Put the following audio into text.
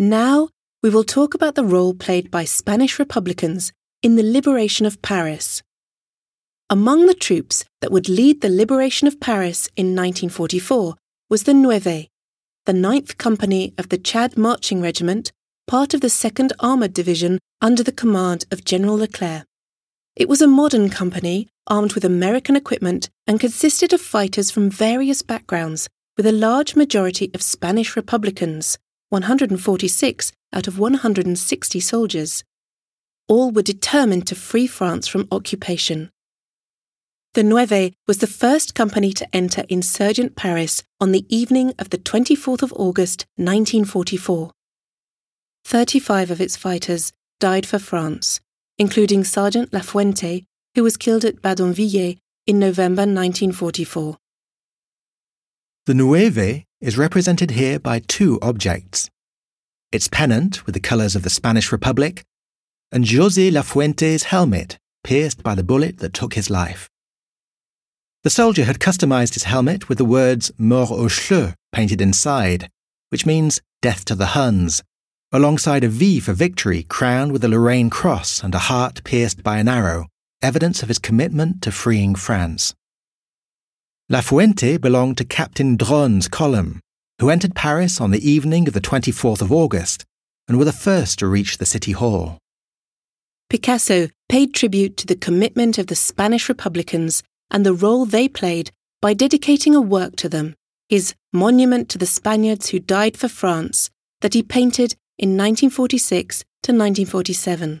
Now we will talk about the role played by Spanish Republicans in the liberation of Paris. Among the troops that would lead the liberation of Paris in 1944 was the Nueve, the 9th Company of the Chad Marching Regiment, part of the 2nd Armoured Division under the command of General Leclerc. It was a modern company armed with American equipment and consisted of fighters from various backgrounds, with a large majority of Spanish Republicans, 146 out of 160 soldiers. All were determined to free France from occupation. The Nueve was the first company to enter insurgent Paris on the evening of the 24th of August 1944. 35 of its fighters died for France, including Sergeant Lafuente, who was killed at Badonviller in November 1944. The Nueve is represented here by two objects its pennant with the colours of the Spanish Republic, and José Lafuente's helmet pierced by the bullet that took his life. The soldier had customized his helmet with the words Mort aux Cheveux painted inside, which means death to the Huns, alongside a V for victory crowned with a Lorraine cross and a heart pierced by an arrow, evidence of his commitment to freeing France. Lafuente belonged to Captain Dronne's column, who entered Paris on the evening of the 24th of August and were the first to reach the city hall. Picasso paid tribute to the commitment of the Spanish Republicans and the role they played by dedicating a work to them, his Monument to the Spaniards Who Died for France, that he painted in 1946 to 1947.